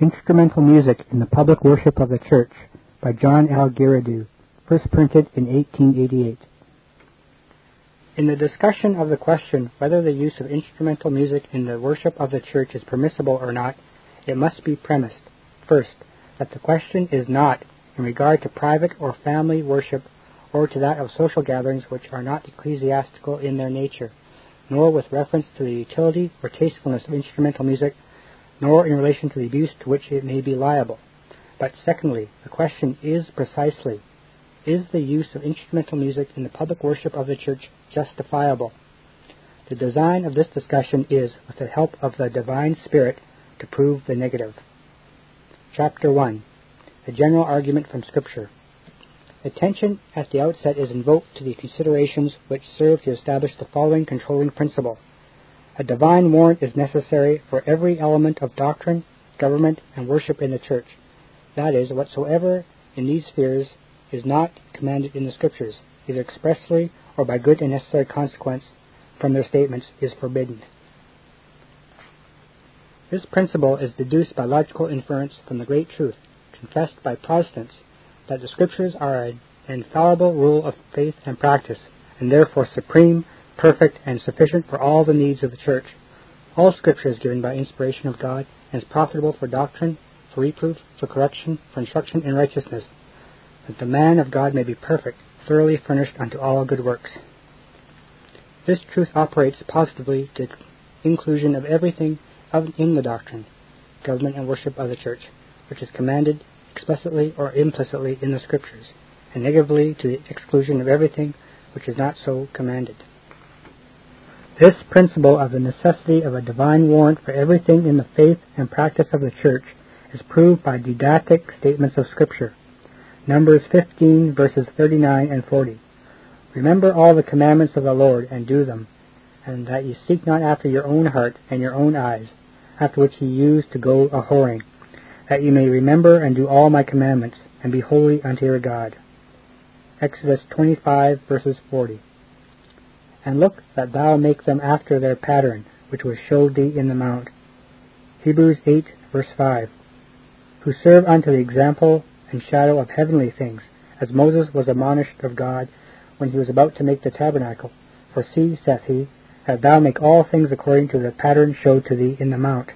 Instrumental Music in the Public Worship of the Church by John L. Girardeau, first printed in 1888. In the discussion of the question whether the use of instrumental music in the worship of the church is permissible or not, it must be premised, first, that the question is not in regard to private or family worship or to that of social gatherings which are not ecclesiastical in their nature, nor with reference to the utility or tastefulness of instrumental music, nor in relation to the abuse to which it may be liable. But secondly, the question is precisely, is the use of instrumental music in the public worship of the church justifiable? The design of this discussion is, with the help of the divine spirit, to prove the negative. Chapter 1 A General Argument from Scripture. Attention at the outset is invoked to the considerations which serve to establish the following controlling principle. A divine warrant is necessary for every element of doctrine, government, and worship in the church. That is, whatsoever in these spheres is not commanded in the Scriptures, either expressly or by good and necessary consequence from their statements, is forbidden. This principle is deduced by logical inference from the great truth, confessed by Protestants, that the Scriptures are an infallible rule of faith and practice, and therefore supreme, perfect, and sufficient for all the needs of the Church. All Scripture is given by inspiration of God and is profitable for doctrine, for reproof, for correction, for instruction in righteousness, that the man of God may be perfect, thoroughly furnished unto all good works. This truth operates positively to inclusion of everything in the doctrine, government, and worship of the Church, which is commanded explicitly or implicitly in the Scriptures, and negatively to the exclusion of everything which is not so commanded. This principle of the necessity of a divine warrant for everything in the faith and practice of the Church is proved by didactic statements of Scripture. Numbers 15, verses 39 and 40. Remember all the commandments of the Lord and do them, and that ye seek not after your own heart and your own eyes, after which ye used to go a whoring, that ye may remember and do all my commandments, and be holy unto your God. Exodus 25, verses 40. And look that thou make them after their pattern, which was showed thee in the mount. Hebrews 8, verse 5. Who serve unto the example and shadow of heavenly things, as Moses was admonished of God when he was about to make the tabernacle. For see, saith he, that thou make all things according to the pattern showed to thee in the mount.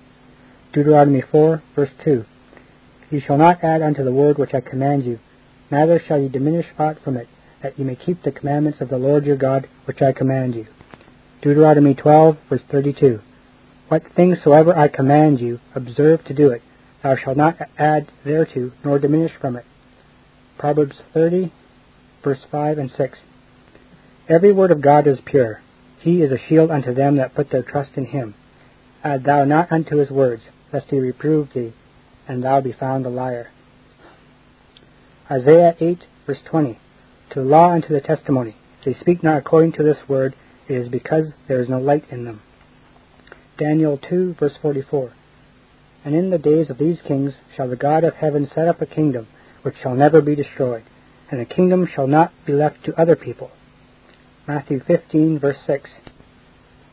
Deuteronomy 4, verse 2. Ye shall not add unto the word which I command you, neither shall ye diminish aught from it, that ye may keep the commandments of the Lord your God, which I command you. Deuteronomy 12, verse 32. What things soever I command you, observe to do it. Thou shalt not add thereto, nor diminish from it. Proverbs 30, verse 5 and 6. Every word of God is pure. He is a shield unto them that put their trust in him. Add thou not unto his words, lest he reprove thee, and thou be found a liar. Isaiah 8, verse 20. To the law and to the testimony. They speak not according to this word, it is because there is no light in them. Daniel 2, verse 44. And in the days of these kings shall the God of heaven set up a kingdom which shall never be destroyed, and the kingdom shall not be left to other people. Matthew 15, verse 6.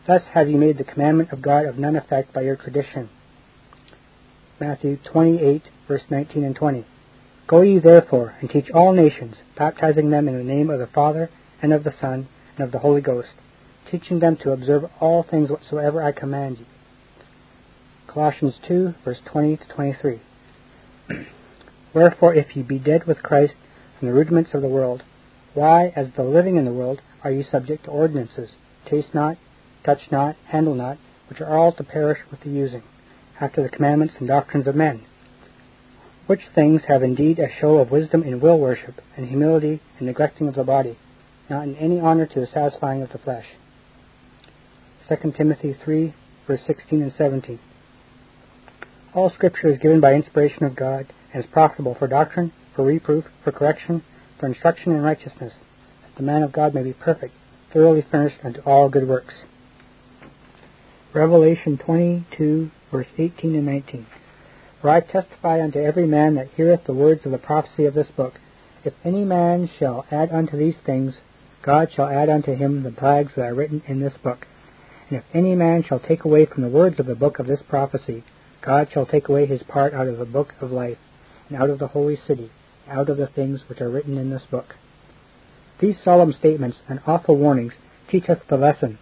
Thus have ye made the commandment of God of none effect by your tradition. Matthew 28, verse 19 and 20. Go ye therefore and teach all nations, baptizing them in the name of the Father, and of the Son, and of the Holy Ghost, teaching them to observe all things whatsoever I command you. Colossians 2, verse 20 to 23. Wherefore, if ye be dead with Christ from the rudiments of the world, why, as the living in the world, are ye subject to ordinances? Taste not, touch not, handle not, which are all to perish with the using, after the commandments and doctrines of men. Which things have indeed a show of wisdom in will worship, and humility and neglecting of the body, not in any honor to the satisfying of the flesh. 2 Timothy 3, verse 16 and 17. All Scripture is given by inspiration of God, and is profitable for doctrine, for reproof, for correction, for instruction in righteousness, that the man of God may be perfect, thoroughly furnished unto all good works. Revelation 22, verse 18 and 19. For I testify unto every man that heareth the words of the prophecy of this book, if any man shall add unto these things, God shall add unto him the plagues that are written in this book. And if any man shall take away from the words of the book of this prophecy, God shall take away his part out of the book of life, and out of the holy city, and out of the things which are written in this book. These solemn statements and awful warnings teach us the lesson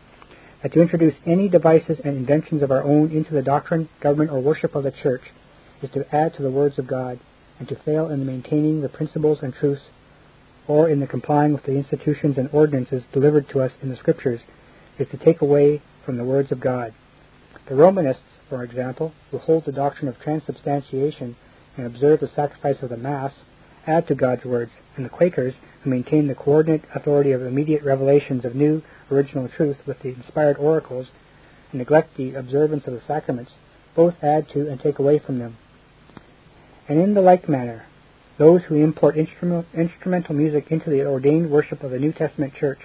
that to introduce any devices and inventions of our own into the doctrine, government, or worship of the church is to add to the words of God, and to fail in maintaining the principles and truths, or in the complying with the institutions and ordinances delivered to us in the Scriptures, is to take away from the words of God. The Romanists, for example, who hold the doctrine of transubstantiation and observe the sacrifice of the Mass, add to God's words, and the Quakers, who maintain the coordinate authority of immediate revelations of new, original truth with the inspired oracles, and neglect the observance of the sacraments, both add to and take away from them. And in the like manner, those who import instrumental music into the ordained worship of the New Testament Church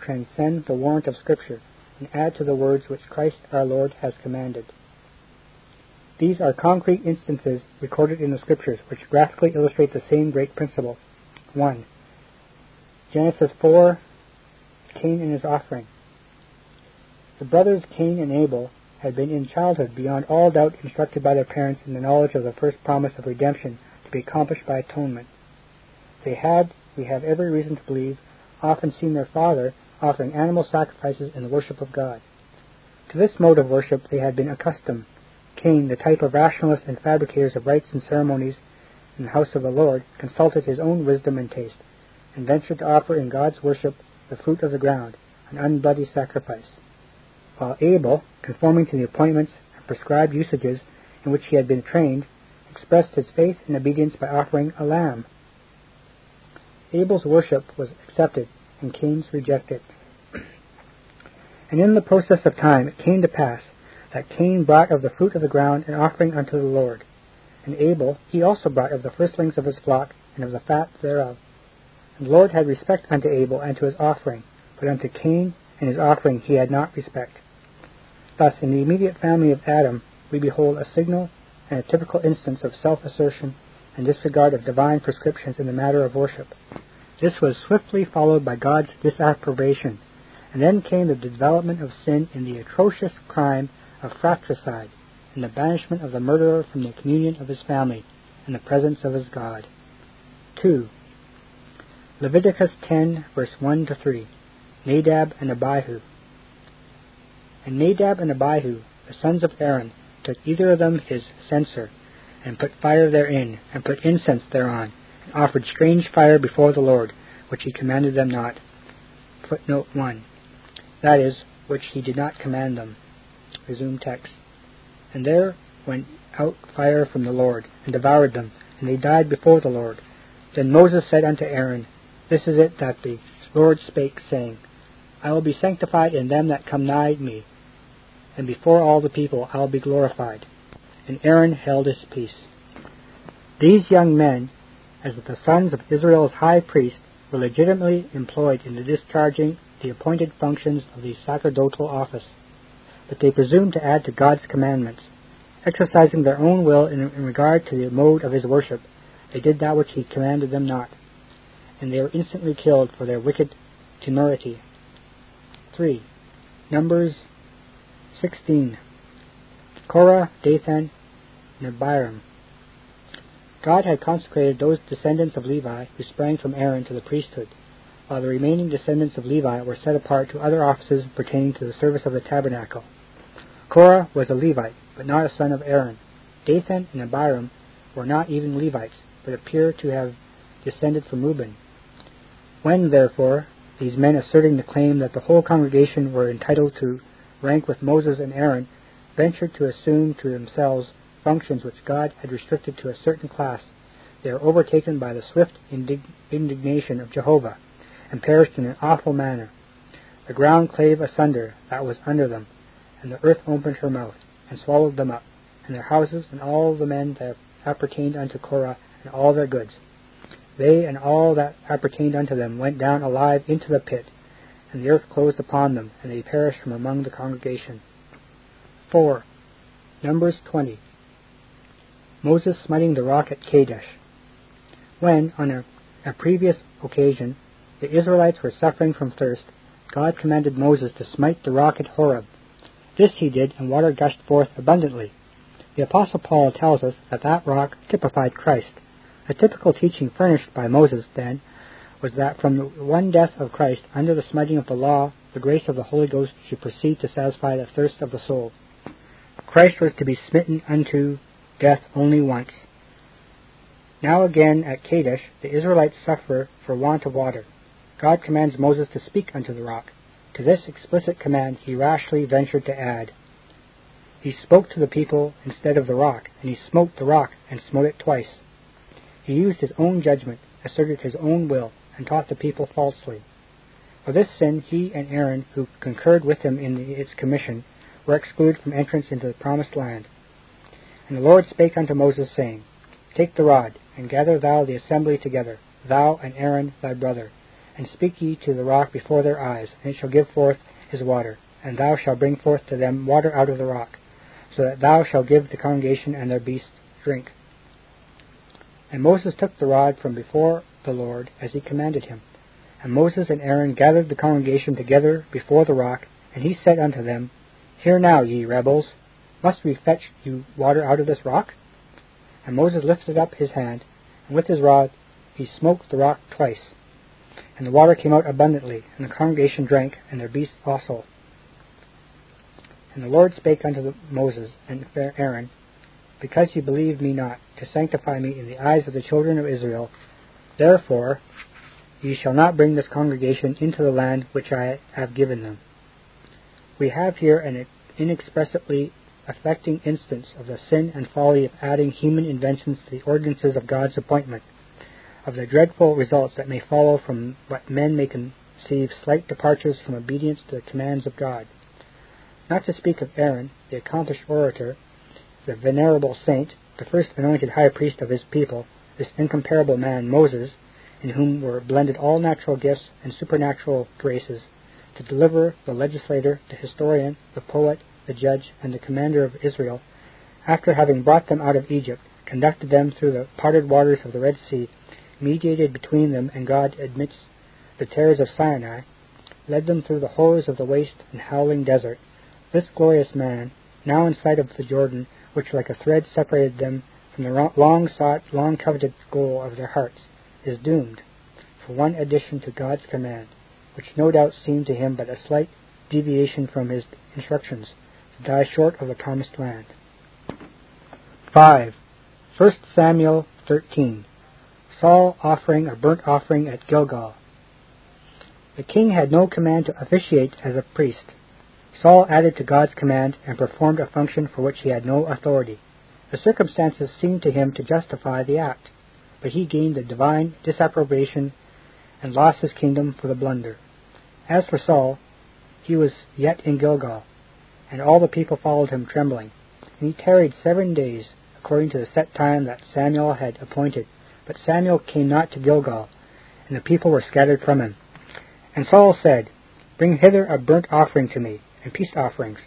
transcend the warrant of Scripture and add to the words which Christ our Lord has commanded. These are concrete instances recorded in the Scriptures which graphically illustrate the same great principle. 1. Genesis 4 Cain and his offering. The brothers Cain and Abel had been in childhood beyond all doubt instructed by their parents in the knowledge of the first promise of redemption to be accomplished by atonement. They had, we have every reason to believe, often seen their father offering animal sacrifices in the worship of God. To this mode of worship they had been accustomed. Cain, the type of rationalists and fabricators of rites and ceremonies in the house of the Lord, consulted his own wisdom and taste, and ventured to offer in God's worship the fruit of the ground, an unbloody sacrifice. While Abel, conforming to the appointments and prescribed usages in which he had been trained, expressed his faith and obedience by offering a lamb. Abel's worship was accepted and Cain's rejected. and in the process of time it came to pass that Cain brought of the fruit of the ground an offering unto the Lord. And Abel he also brought of the firstlings of his flock and of the fat thereof. And the Lord had respect unto Abel and to his offering, but unto Cain and his offering he had not respect. Thus, in the immediate family of Adam, we behold a signal and a typical instance of self assertion and disregard of divine prescriptions in the matter of worship. This was swiftly followed by God's disapprobation, and then came the development of sin in the atrocious crime of fratricide, and the banishment of the murderer from the communion of his family and the presence of his God. 2. Leviticus 10, verse 1 to 3. Nadab and Abihu. And Nadab and Abihu, the sons of Aaron, took either of them his censer, and put fire therein, and put incense thereon, and offered strange fire before the Lord, which he commanded them not. Footnote 1. That is, which he did not command them. Resume text. And there went out fire from the Lord, and devoured them, and they died before the Lord. Then Moses said unto Aaron, This is it that the Lord spake, saying, I will be sanctified in them that come nigh me, and before all the people I will be glorified. And Aaron held his peace. These young men as the sons of Israel's high priest were legitimately employed in the discharging the appointed functions of the sacerdotal office, but they presumed to add to God's commandments. Exercising their own will in, in regard to the mode of his worship, they did that which he commanded them not, and they were instantly killed for their wicked temerity. 3. Numbers 16. Korah, Dathan, and Abiram God had consecrated those descendants of Levi who sprang from Aaron to the priesthood, while the remaining descendants of Levi were set apart to other offices pertaining to the service of the tabernacle. Korah was a Levite, but not a son of Aaron. Dathan and Abiram were not even Levites, but appear to have descended from Reuben. When, therefore, these men asserting the claim that the whole congregation were entitled to rank with Moses and Aaron ventured to assume to themselves functions which God had restricted to a certain class, they are overtaken by the swift indig- indignation of Jehovah, and perished in an awful manner. The ground clave asunder that was under them, and the earth opened her mouth, and swallowed them up, and their houses, and all the men that appertained unto Korah, and all their goods. They and all that appertained unto them went down alive into the pit, and the earth closed upon them, and they perished from among the congregation. 4. Numbers 20. Moses smiting the rock at Kadesh. When, on a, a previous occasion, the Israelites were suffering from thirst, God commanded Moses to smite the rock at Horeb. This he did, and water gushed forth abundantly. The Apostle Paul tells us that that rock typified Christ. A typical teaching furnished by Moses, then, was that from the one death of Christ under the smiting of the law, the grace of the Holy Ghost should proceed to satisfy the thirst of the soul. Christ was to be smitten unto death only once. Now again at Kadesh, the Israelites suffer for want of water. God commands Moses to speak unto the rock. To this explicit command he rashly ventured to add, He spoke to the people instead of the rock, and he smote the rock and smote it twice. He used his own judgment, asserted his own will, and taught the people falsely. For this sin he and Aaron, who concurred with him in its commission, were excluded from entrance into the promised land. And the Lord spake unto Moses, saying, Take the rod, and gather thou the assembly together, thou and Aaron thy brother, and speak ye to the rock before their eyes, and it shall give forth his water, and thou shalt bring forth to them water out of the rock, so that thou shalt give the congregation and their beasts drink. And Moses took the rod from before the Lord, as he commanded him. And Moses and Aaron gathered the congregation together before the rock, and he said unto them, Hear now, ye rebels, must we fetch you water out of this rock? And Moses lifted up his hand, and with his rod he smote the rock twice. And the water came out abundantly, and the congregation drank, and their beasts also. And the Lord spake unto Moses and Aaron, Because ye believed me not, to sanctify me in the eyes of the children of Israel, therefore ye shall not bring this congregation into the land which I have given them. We have here an inexpressibly affecting instance of the sin and folly of adding human inventions to the ordinances of God's appointment, of the dreadful results that may follow from what men may conceive slight departures from obedience to the commands of God. Not to speak of Aaron, the accomplished orator, the venerable saint, the first anointed high priest of his people, this incomparable man Moses, in whom were blended all natural gifts and supernatural graces, to deliver the legislator, the historian, the poet, the judge, and the commander of Israel, after having brought them out of Egypt, conducted them through the parted waters of the Red Sea, mediated between them and God amidst the terrors of Sinai, led them through the horrors of the waste and howling desert. This glorious man, now in sight of the Jordan, which like a thread separated them the long sought, long coveted goal of their hearts, is doomed for one addition to God's command, which no doubt seemed to him but a slight deviation from his instructions, to die short of the promised land. 5. 1 Samuel 13. Saul offering a burnt offering at Gilgal. The king had no command to officiate as a priest. Saul added to God's command and performed a function for which he had no authority. The circumstances seemed to him to justify the act, but he gained the divine disapprobation and lost his kingdom for the blunder. As for Saul, he was yet in Gilgal, and all the people followed him trembling. And he tarried seven days, according to the set time that Samuel had appointed. But Samuel came not to Gilgal, and the people were scattered from him. And Saul said, Bring hither a burnt offering to me, and peace offerings.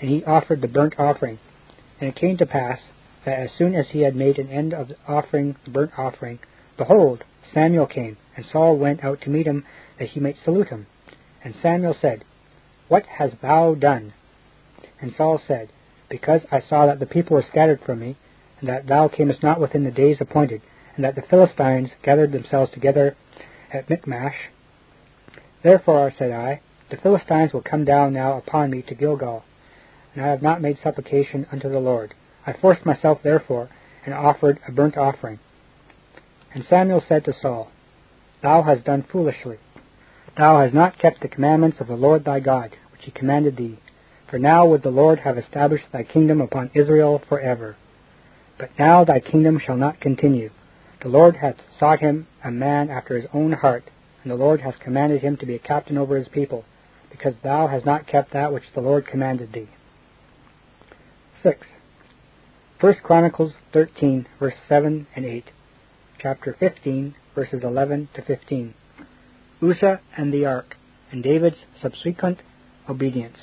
And he offered the burnt offering. And it came to pass that as soon as he had made an end of offering the burnt offering, behold, Samuel came, and Saul went out to meet him that he might salute him. And Samuel said, What hast thou done? And Saul said, Because I saw that the people were scattered from me, and that thou camest not within the days appointed, and that the Philistines gathered themselves together at Michmash. Therefore, said I, the Philistines will come down now upon me to Gilgal, and I have not made supplication unto the Lord. I forced myself, therefore, and offered a burnt offering. And Samuel said to Saul, Thou hast done foolishly. Thou hast not kept the commandments of the Lord thy God, which he commanded thee. For now would the Lord have established thy kingdom upon Israel for ever. But now thy kingdom shall not continue. The Lord hath sought him a man after his own heart, and the Lord hath commanded him to be a captain over his people, because thou hast not kept that which the Lord commanded thee. 6. 1 Chronicles 13, verse 7 and 8. Chapter 15, verses 11 to 15. Uzzah and the ark, and David's subsequent obedience.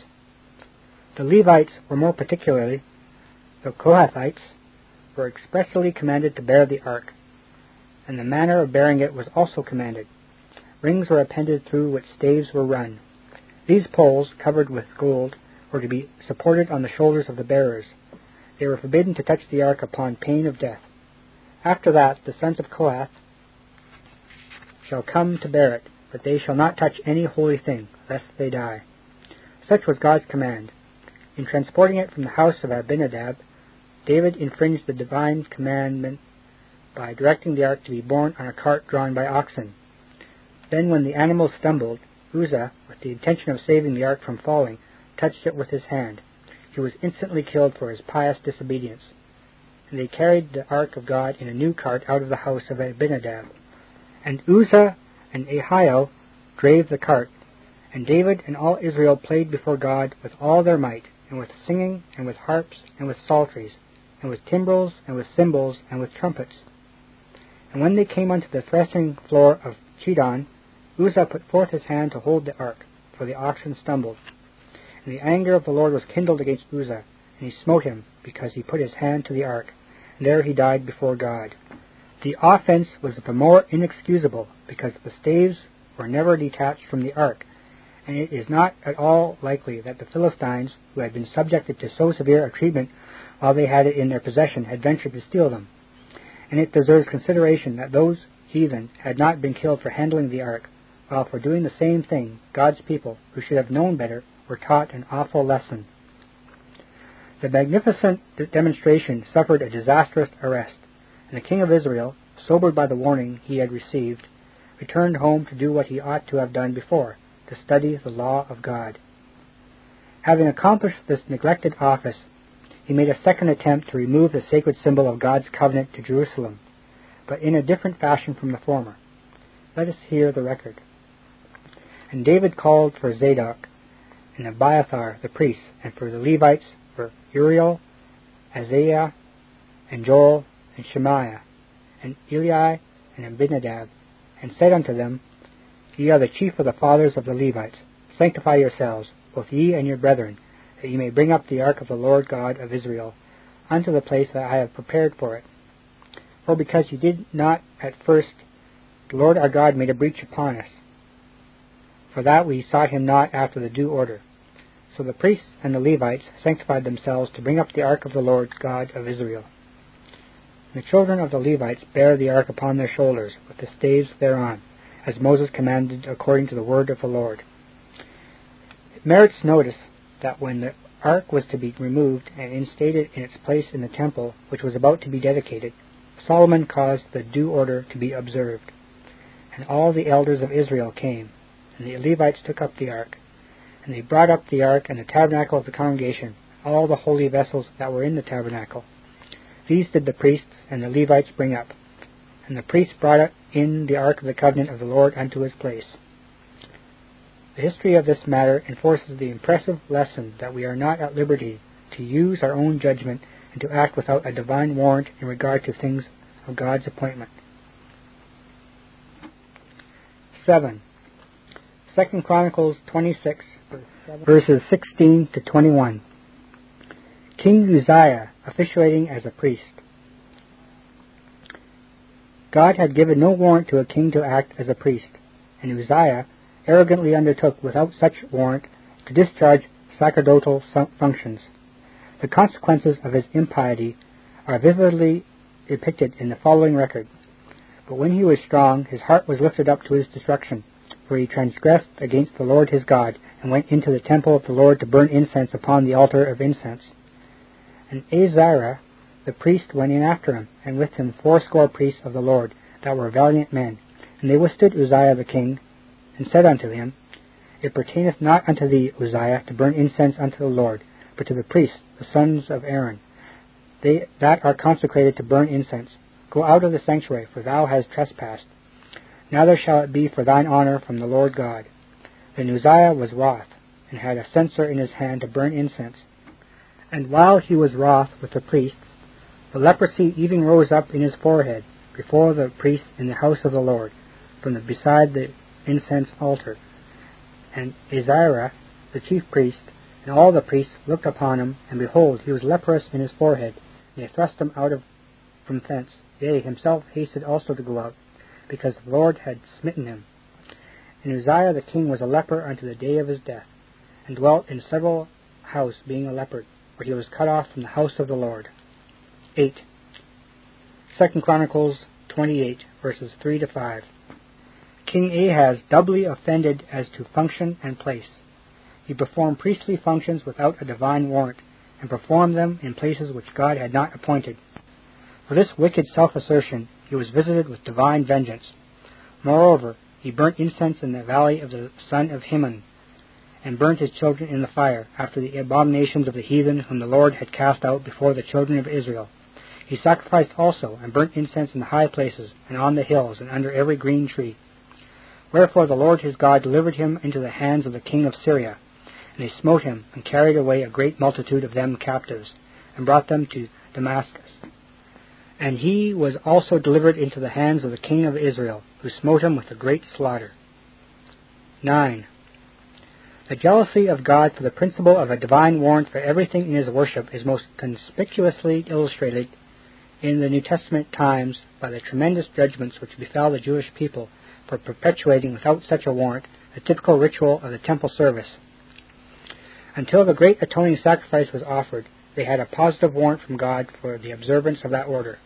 The Levites were more particularly, the Kohathites, were expressly commanded to bear the ark, and the manner of bearing it was also commanded. Rings were appended through which staves were run. These poles, covered with gold, were to be supported on the shoulders of the bearers. they were forbidden to touch the ark upon pain of death. After that, the sons of Kohath shall come to bear it, but they shall not touch any holy thing, lest they die. Such was God's command. In transporting it from the house of Abinadab, David infringed the divine commandment by directing the ark to be borne on a cart drawn by oxen. Then, when the animal stumbled, Uzzah, with the intention of saving the ark from falling, touched it with his hand. He was instantly killed for his pious disobedience. And they carried the ark of God in a new cart out of the house of Abinadab. And Uzzah and Ahio drave the cart. And David and all Israel played before God with all their might, and with singing, and with harps, and with psalteries, and with timbrels, and with cymbals, and with trumpets. And when they came unto the threshing floor of Chidon, Uzzah put forth his hand to hold the ark, for the oxen stumbled. And the anger of the Lord was kindled against Uzzah, and he smote him, because he put his hand to the ark. And there he died before God. The offense was the more inexcusable, because the staves were never detached from the ark, and it is not at all likely that the Philistines, who had been subjected to so severe a treatment while they had it in their possession, had ventured to steal them and it deserves consideration that those heathen had not been killed for handling the ark, while for doing the same thing God's people, who should have known better, were taught an awful lesson. The magnificent demonstration suffered a disastrous arrest, and the king of Israel, sobered by the warning he had received, returned home to do what he ought to have done before, to study the law of God. Having accomplished this neglected office, he made a second attempt to remove the sacred symbol of God's covenant to Jerusalem, but in a different fashion from the former. Let us hear the record. And David called for Zadok and Abiathar the priests, and for the Levites for Uriel, Azariah, and Joel, and Shemaiah, and Eli, and Abinadab, and said unto them, Ye are the chief of the fathers of the Levites. Sanctify yourselves, both ye and your brethren, that ye may bring up the ark of the Lord God of Israel unto the place that I have prepared for it. For because ye did not at first, the Lord our God made a breach upon us. For that we sought him not after the due order. So the priests and the Levites sanctified themselves to bring up the ark of the Lord God of Israel. And the children of the Levites bare the ark upon their shoulders, with the staves thereon, as Moses commanded according to the word of the Lord. It merits notice that when the ark was to be removed and instated in its place in the temple, which was about to be dedicated, Solomon caused the due order to be observed. And all the elders of Israel came, and the Levites took up the ark. And they brought up the ark and the tabernacle of the congregation, all the holy vessels that were in the tabernacle. These did the priests and the Levites bring up. And the priests brought in the ark of the covenant of the Lord unto his place. The history of this matter enforces the impressive lesson that we are not at liberty to use our own judgment and to act without a divine warrant in regard to things of God's appointment. 7. 2 Chronicles 26, verses 16 to 21. King Uzziah officiating as a priest. God had given no warrant to a king to act as a priest, and Uzziah arrogantly undertook without such warrant to discharge sacerdotal functions. The consequences of his impiety are vividly depicted in the following record. But when he was strong, his heart was lifted up to his destruction, for he transgressed against the Lord his God, and went into the temple of the Lord to burn incense upon the altar of incense. And Azariah the priest went in after him, and with him fourscore priests of the Lord, that were valiant men. And they withstood Uzziah the king, and said unto him, It pertaineth not unto thee, Uzziah, to burn incense unto the Lord, but to the priests, the sons of Aaron, they that are consecrated to burn incense. Go out of the sanctuary, for thou hast trespassed. Neither shall it be for thine honor from the Lord God. Then Uzziah was wroth, and had a censer in his hand to burn incense. And while he was wroth with the priests, the leprosy even rose up in his forehead before the priests in the house of the Lord, from the beside the incense altar. And Azariah, the chief priest, and all the priests looked upon him, and behold, he was leprous in his forehead. And they thrust him out of from thence. Yea, himself hasted also to go out, because the Lord had smitten him. And Uzziah the king was a leper unto the day of his death, and dwelt in several house, being a leper. where he was cut off from the house of the Lord. 8. 2 Chronicles 28, verses 3 to 5. King Ahaz doubly offended as to function and place. He performed priestly functions without a divine warrant, and performed them in places which God had not appointed. For this wicked self assertion, he was visited with divine vengeance. Moreover, he burnt incense in the valley of the son of Hinnom, and burnt his children in the fire, after the abominations of the heathen whom the Lord had cast out before the children of Israel. He sacrificed also, and burnt incense in the high places, and on the hills, and under every green tree. Wherefore the Lord his God delivered him into the hands of the king of Syria, and he smote him, and carried away a great multitude of them captives, and brought them to Damascus. And he was also delivered into the hands of the king of Israel, who smote him with a great slaughter. 9. The jealousy of God for the principle of a divine warrant for everything in his worship is most conspicuously illustrated in the New Testament times by the tremendous judgments which befell the Jewish people for perpetuating without such a warrant the typical ritual of the temple service. Until the great atoning sacrifice was offered, they had a positive warrant from God for the observance of that order.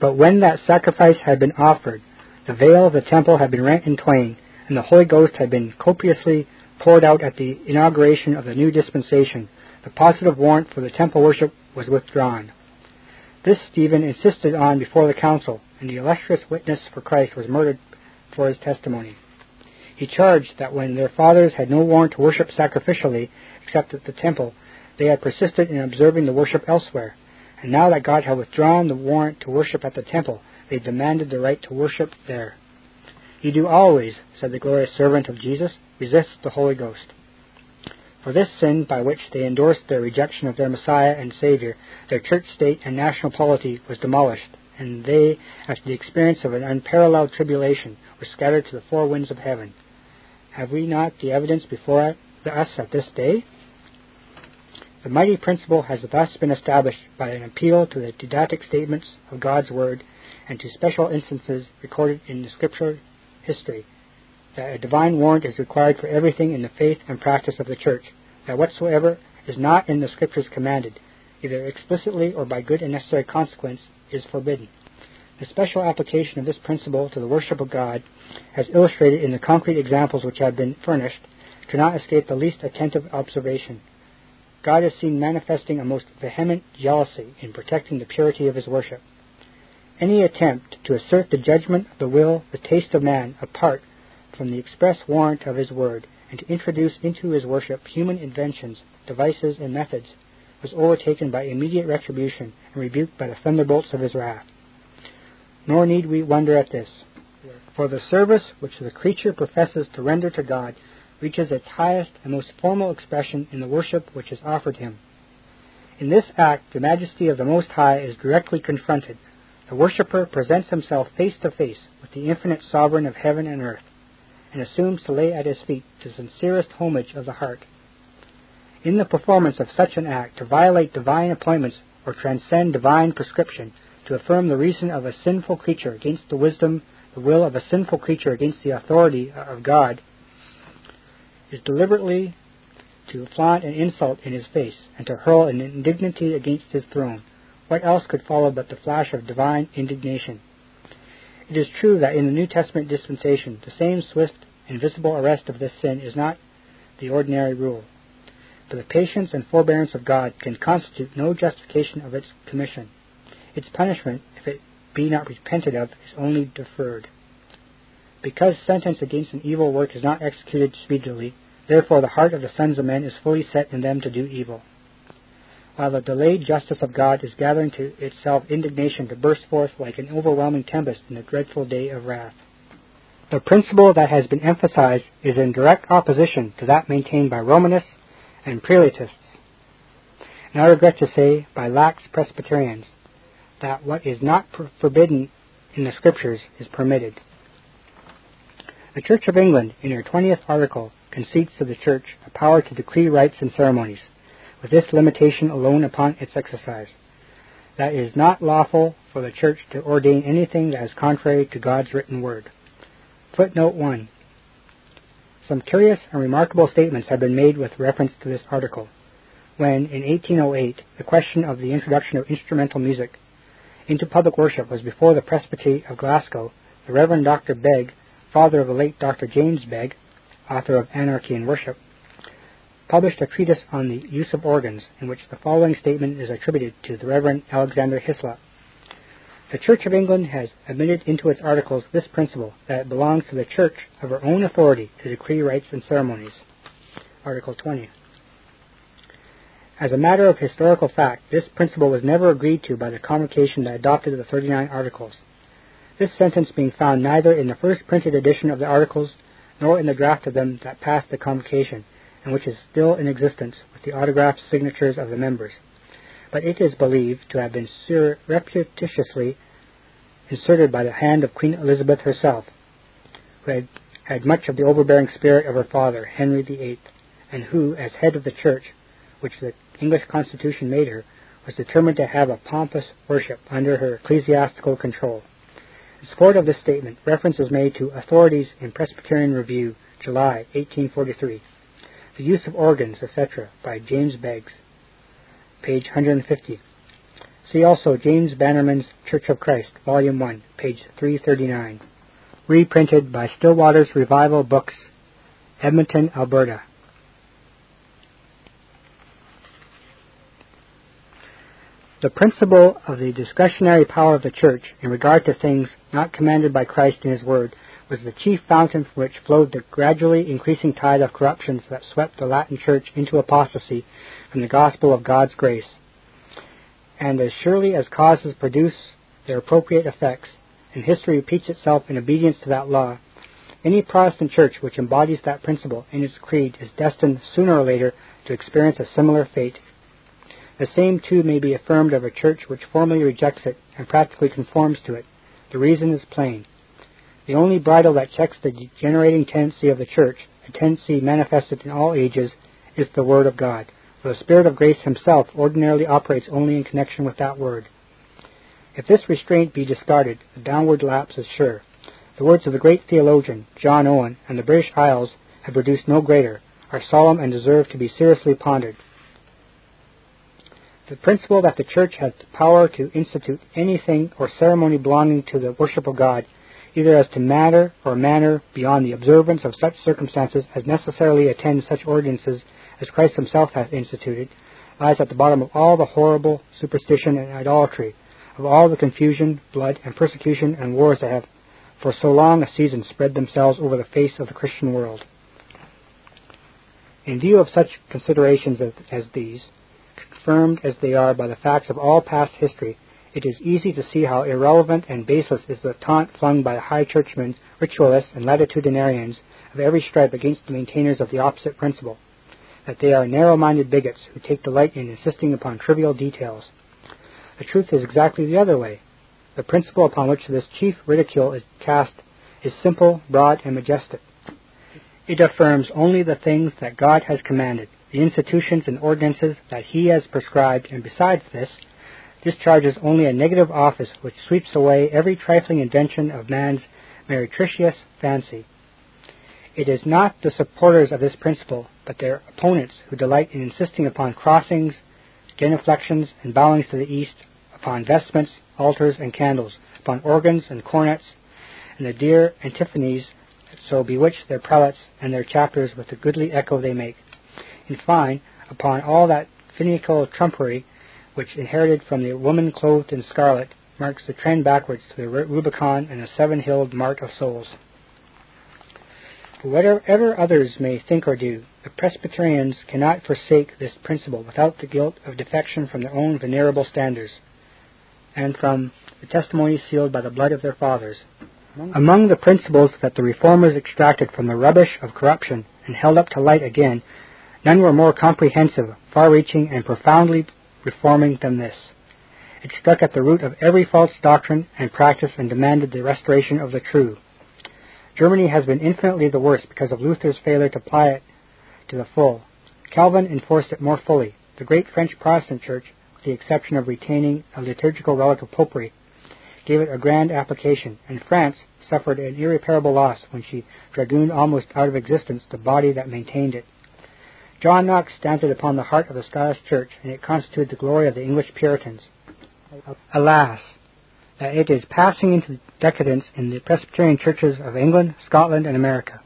But when that sacrifice had been offered, the veil of the temple had been rent in twain, and the Holy Ghost had been copiously poured out at the inauguration of the new dispensation, the positive warrant for the temple worship was withdrawn. This Stephen insisted on before the council, and the illustrious witness for Christ was murdered for his testimony. He charged that when their fathers had no warrant to worship sacrificially except at the temple, they had persisted in observing the worship elsewhere, and now that God had withdrawn the warrant to worship at the temple, they demanded the right to worship there. You do always, said the glorious servant of Jesus, resist the Holy Ghost. For this sin by which they endorsed their rejection of their Messiah and Savior, their church state and national polity was demolished, and they, after the experience of an unparalleled tribulation, were scattered to the four winds of heaven. Have we not the evidence before us at this day? The mighty principle has thus been established by an appeal to the didactic statements of God's Word and to special instances recorded in the Scripture history that a divine warrant is required for everything in the faith and practice of the Church, that whatsoever is not in the Scriptures commanded, either explicitly or by good and necessary consequence, is forbidden. The special application of this principle to the worship of God, as illustrated in the concrete examples which have been furnished, cannot escape the least attentive observation. God is seen manifesting a most vehement jealousy in protecting the purity of his worship. Any attempt to assert the judgment of the will, the taste of man, apart from the express warrant of his word, and to introduce into his worship human inventions, devices, and methods, was overtaken by immediate retribution and rebuked by the thunderbolts of his wrath. Nor need we wonder at this, for the service which the creature professes to render to God reaches its highest and most formal expression in the worship which is offered him. In this act, the majesty of the Most High is directly confronted. The worshipper presents himself face to face with the infinite sovereign of heaven and earth, and assumes to lay at his feet the sincerest homage of the heart. In the performance of such an act, to violate divine appointments or transcend divine prescription, to affirm the reason of a sinful creature against the wisdom, the will of a sinful creature against the authority of God, is deliberately to flaunt an insult in his face and to hurl an indignity against his throne. What else could follow but the flash of divine indignation? It is true that in the New Testament dispensation, the same swift and visible arrest of this sin is not the ordinary rule. But the patience and forbearance of God can constitute no justification of its commission. Its punishment, if it be not repented of, is only deferred. Because sentence against an evil work is not executed speedily, therefore the heart of the sons of men is fully set in them to do evil. While the delayed justice of God is gathering to itself indignation to burst forth like an overwhelming tempest in the dreadful day of wrath. The principle that has been emphasized is in direct opposition to that maintained by Romanists and Prelatists, and I regret to say by lax Presbyterians, that what is not forbidden in the Scriptures is permitted. The Church of England, in her 20th article, concedes to the Church a power to decree rites and ceremonies, with this limitation alone upon its exercise that it is not lawful for the Church to ordain anything that is contrary to God's written word. Footnote 1. Some curious and remarkable statements have been made with reference to this article. when, in 1808, the question of the introduction of instrumental music into public worship was before the Presbytery of Glasgow, the Reverend Dr. Begg, father of the late Dr. James Begg, author of Anarchy in Worship, published a treatise on the use of organs, in which the following statement is attributed to the Reverend Alexander Hislop. The Church of England has admitted into its articles this principle that it belongs to the Church of her own authority to decree rites and ceremonies. Article 20. As a matter of historical fact, this principle was never agreed to by the convocation that adopted the 39 Articles. This sentence being found neither in the first printed edition of the Articles nor in the draft of them that passed the convocation, and which is still in existence with the autographed signatures of the members. But it is believed to have been surreptitiously inserted by the hand of Queen Elizabeth herself, who had had much of the overbearing spirit of her father, Henry VIII, and who, as head of the Church, which the English Constitution made her, was determined to have a pompous worship under her ecclesiastical control. In support of this statement, reference is made to Authorities in Presbyterian Review, July 1843, The Use of Organs, etc., by James Beggs, page 150. See also James Bannerman's Church of Christ, Volume 1, page 339. Reprinted by Still Waters Revival Books, Edmonton, Alberta. The principle of the discretionary power of the Church in regard to things not commanded by Christ in His Word was the chief fountain from which flowed the gradually increasing tide of corruptions that swept the Latin Church into apostasy from the gospel of God's grace. And as surely as causes produce their appropriate effects, and history repeats itself in obedience to that law, any Protestant church which embodies that principle in its creed is destined sooner or later to experience a similar fate. The same, too, may be affirmed of a church which formally rejects it and practically conforms to it. The reason is plain. The only bridle that checks the degenerating tendency of the church, a tendency manifested in all ages, is the Word of God. For the Spirit of grace Himself ordinarily operates only in connection with that Word. If this restraint be discarded, the downward lapse is sure. The words of the great theologian, John Owen, and the British Isles have produced no greater, are solemn and deserve to be seriously pondered. The principle that the Church has the power to institute anything or ceremony belonging to the worship of God, either as to matter or manner beyond the observance of such circumstances as necessarily attend such ordinances as Christ himself hath instituted, lies at the bottom of all the horrible superstition and idolatry, of all the confusion, blood, and persecution and wars that have for so long a season spread themselves over the face of the Christian world. In view of such considerations as these, confirmed as they are by the facts of all past history, it is easy to see how irrelevant and baseless is the taunt flung by high churchmen, ritualists, and latitudinarians of every stripe against the maintainers of the opposite principle, that they are narrow-minded bigots who take delight in insisting upon trivial details. The truth is exactly the other way. The principle upon which this chief ridicule is cast is simple, broad, and majestic. It affirms only the things that God has commanded, the institutions and ordinances that he has prescribed, and besides this, discharges only a negative office which sweeps away every trifling invention of man's meretricious fancy. It is not the supporters of this principle, but their opponents who delight in insisting upon crossings, genuflections, and bowings to the east, upon vestments, altars, and candles, upon organs and cornets, and the dear antiphonies that so bewitch their prelates and their chapters with the goodly echo they make in fine, upon all that finical trumpery which, inherited from the woman clothed in scarlet, marks the trend backwards to the Rubicon and the seven-hilled mart of souls. For whatever others may think or do, the Presbyterians cannot forsake this principle without the guilt of defection from their own venerable standards, and from the testimony sealed by the blood of their fathers. Among the principles that the Reformers extracted from the rubbish of corruption and held up to light again None were more comprehensive, far-reaching, and profoundly reforming than this. It struck at the root of every false doctrine and practice and demanded the restoration of the true. Germany has been infinitely the worse because of Luther's failure to apply it to the full. Calvin enforced it more fully. The great French Protestant Church, with the exception of retaining a liturgical relic of popery, gave it a grand application, and France suffered an irreparable loss when she dragooned almost out of existence the body that maintained it. John Knox stamped it upon the heart of the Scottish Church, and it constituted the glory of the English Puritans. Alas, that it is passing into decadence in the Presbyterian churches of England, Scotland, and America.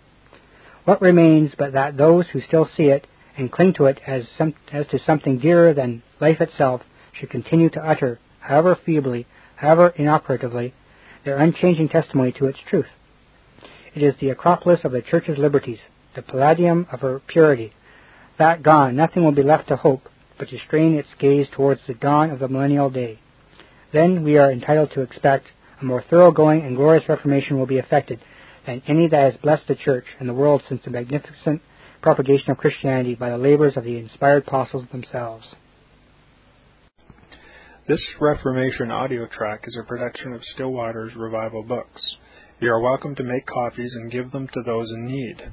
What remains but that those who still see it and cling to it as, some, as to something dearer than life itself should continue to utter, however feebly, however inoperatively, their unchanging testimony to its truth. It is the Acropolis of the Church's liberties, the Palladium of her purity. That gone, nothing will be left to hope but to strain its gaze towards the dawn of the millennial day. Then we are entitled to expect a more thoroughgoing and glorious reformation will be effected than any that has blessed the Church and the world since the magnificent propagation of Christianity by the labors of the inspired apostles themselves. This Reformation audio track is a production of Still Waters Revival Books. You are welcome to make copies and give them to those in need.